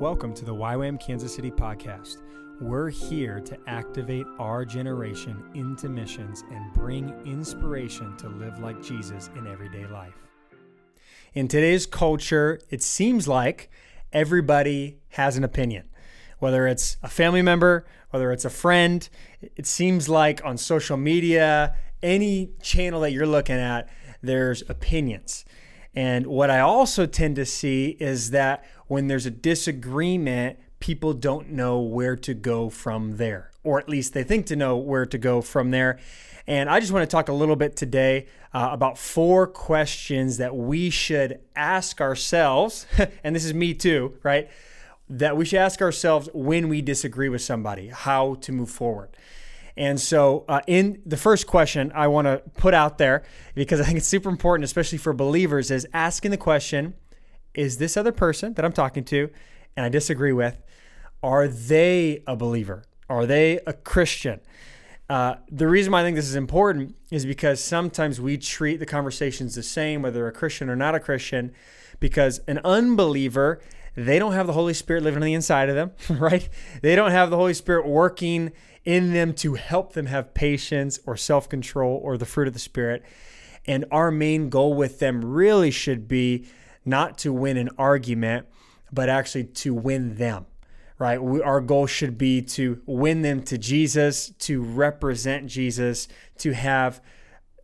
Welcome to the YWAM Kansas City podcast. We're here to activate our generation into missions and bring inspiration to live like Jesus in everyday life. In today's culture, it seems like everybody has an opinion. Whether it's a family member, whether it's a friend, it seems like on social media, any channel that you're looking at, there's opinions. And what I also tend to see is that when there's a disagreement, people don't know where to go from there, or at least they think to know where to go from there. And I just want to talk a little bit today uh, about four questions that we should ask ourselves. and this is me too, right? That we should ask ourselves when we disagree with somebody, how to move forward. And so, uh, in the first question I want to put out there, because I think it's super important, especially for believers, is asking the question is this other person that I'm talking to and I disagree with, are they a believer? Are they a Christian? Uh, the reason why I think this is important is because sometimes we treat the conversations the same, whether they're a Christian or not a Christian, because an unbeliever, they don't have the Holy Spirit living on the inside of them, right? They don't have the Holy Spirit working in them to help them have patience or self control or the fruit of the Spirit. And our main goal with them really should be not to win an argument, but actually to win them, right? We, our goal should be to win them to Jesus, to represent Jesus, to have,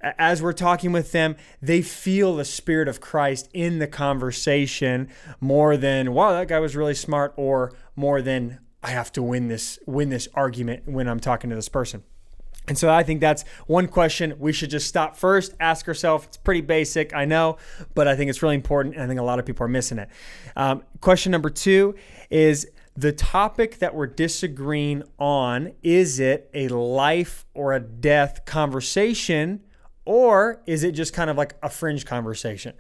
as we're talking with them, they feel the Spirit of Christ in the conversation more than, wow, that guy was really smart, or more than, I have to win this win this argument when I'm talking to this person. And so I think that's one question we should just stop first, ask ourselves. It's pretty basic, I know, but I think it's really important, and I think a lot of people are missing it. Um, question number two is the topic that we're disagreeing on is it a life or a death conversation, or is it just kind of like a fringe conversation?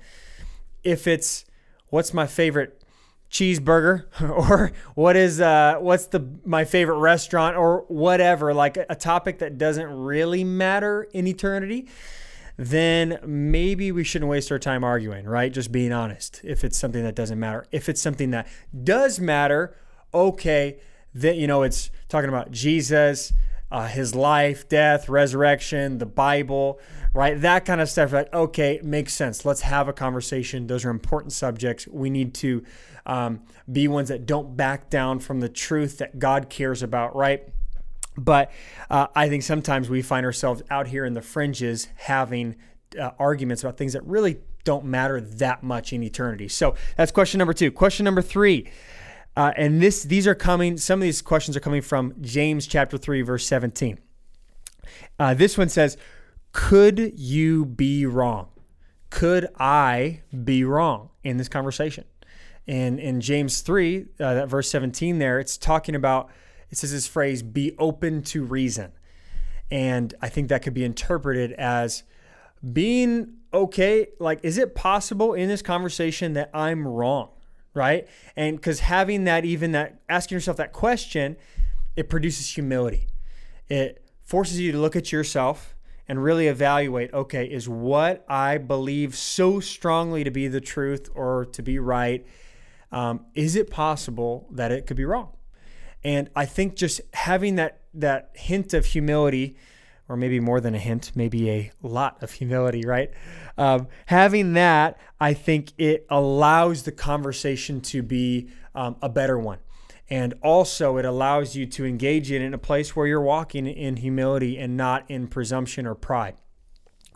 If it's what's my favorite cheeseburger or what is uh what's the my favorite restaurant or whatever like a topic that doesn't really matter in eternity then maybe we shouldn't waste our time arguing right? Just being honest. If it's something that doesn't matter. If it's something that does matter okay that you know it's talking about jesus uh, his life, death, resurrection, the Bible, right? That kind of stuff. Like, okay, makes sense. Let's have a conversation. Those are important subjects. We need to um, be ones that don't back down from the truth that God cares about, right? But uh, I think sometimes we find ourselves out here in the fringes having uh, arguments about things that really don't matter that much in eternity. So that's question number two. Question number three. Uh, and this these are coming, some of these questions are coming from James chapter 3, verse 17. Uh, this one says, Could you be wrong? Could I be wrong in this conversation? And in James 3, uh, that verse 17 there, it's talking about, it says this phrase, be open to reason. And I think that could be interpreted as being okay. Like, is it possible in this conversation that I'm wrong? Right. And because having that, even that, asking yourself that question, it produces humility. It forces you to look at yourself and really evaluate okay, is what I believe so strongly to be the truth or to be right? Um, is it possible that it could be wrong? And I think just having that that hint of humility, or maybe more than a hint, maybe a lot of humility, right? Um, having that, I think it allows the conversation to be um, a better one. And also, it allows you to engage in, in a place where you're walking in humility and not in presumption or pride.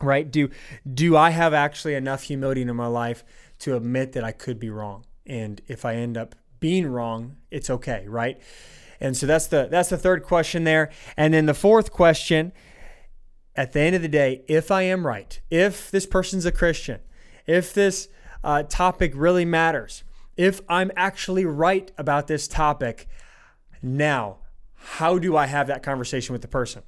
Right? Do do I have actually enough humility in my life to admit that I could be wrong? and if I end up being wrong, it's okay, right? And so that's the that's the third question there. And then the fourth question, at the end of the day, if I am right, if this person's a Christian, if this uh, topic really matters, if I'm actually right about this topic, now how do I have that conversation with the person?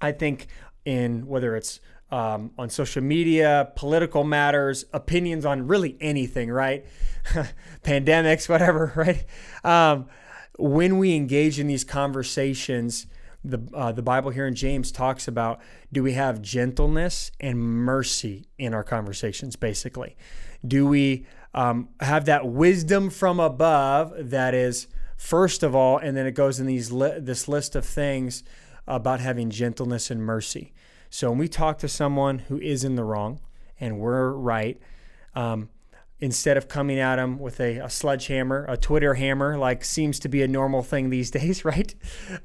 I think in whether it's um, on social media, political matters, opinions on really anything, right? Pandemics, whatever, right? Um, when we engage in these conversations, the uh, the Bible here in James talks about do we have gentleness and mercy in our conversations? Basically, do we um, have that wisdom from above that is first of all, and then it goes in these li- this list of things about having gentleness and mercy. So when we talk to someone who is in the wrong and we're right, um, instead of coming at them with a, a, sledgehammer, a Twitter hammer, like seems to be a normal thing these days, right?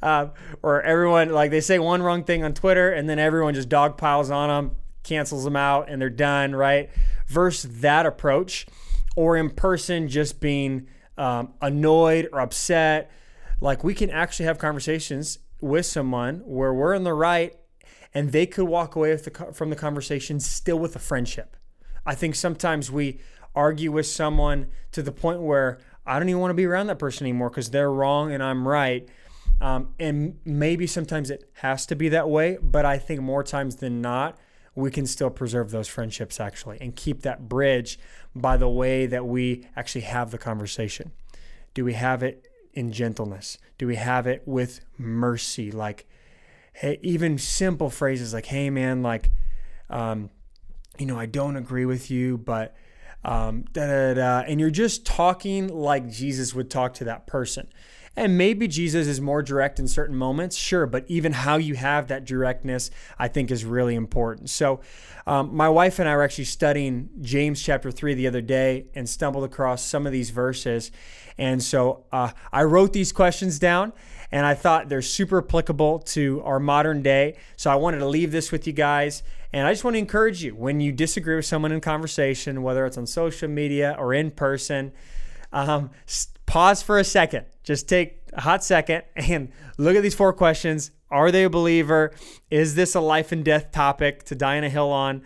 Uh, or everyone, like they say one wrong thing on Twitter and then everyone just dog piles on them, cancels them out, and they're done, right? Versus that approach, or in person just being um, annoyed or upset. Like we can actually have conversations with someone where we're in the right and they could walk away the, from the conversation still with a friendship. I think sometimes we argue with someone to the point where I don't even want to be around that person anymore because they're wrong and I'm right. Um, and maybe sometimes it has to be that way, but I think more times than not, we can still preserve those friendships actually and keep that bridge by the way that we actually have the conversation. Do we have it in gentleness? Do we have it with mercy? Like, hey, even simple phrases like, hey, man, like, um, you know, I don't agree with you, but um, da, da, da, and you're just talking like Jesus would talk to that person. And maybe Jesus is more direct in certain moments, sure, but even how you have that directness, I think, is really important. So, um, my wife and I were actually studying James chapter 3 the other day and stumbled across some of these verses. And so uh, I wrote these questions down and I thought they're super applicable to our modern day. So I wanted to leave this with you guys. And I just want to encourage you when you disagree with someone in conversation, whether it's on social media or in person, um, pause for a second. Just take a hot second and look at these four questions. Are they a believer? Is this a life and death topic to die on a hill on?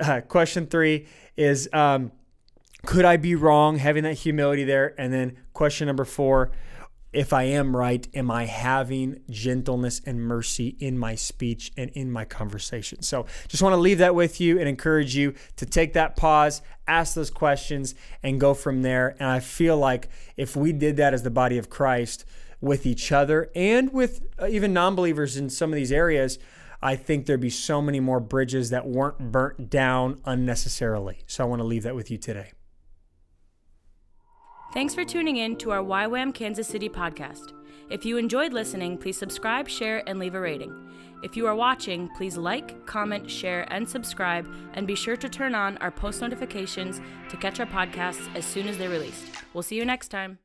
Uh, question three is um, Could I be wrong? Having that humility there. And then question number four if I am right, am I having gentleness and mercy in my speech and in my conversation? So just want to leave that with you and encourage you to take that pause, ask those questions, and go from there. And I feel like if we did that as the body of Christ with each other and with uh, even non believers in some of these areas, I think there'd be so many more bridges that weren't burnt down unnecessarily. So I want to leave that with you today. Thanks for tuning in to our YWAM Kansas City podcast. If you enjoyed listening, please subscribe, share, and leave a rating. If you are watching, please like, comment, share, and subscribe, and be sure to turn on our post notifications to catch our podcasts as soon as they're released. We'll see you next time.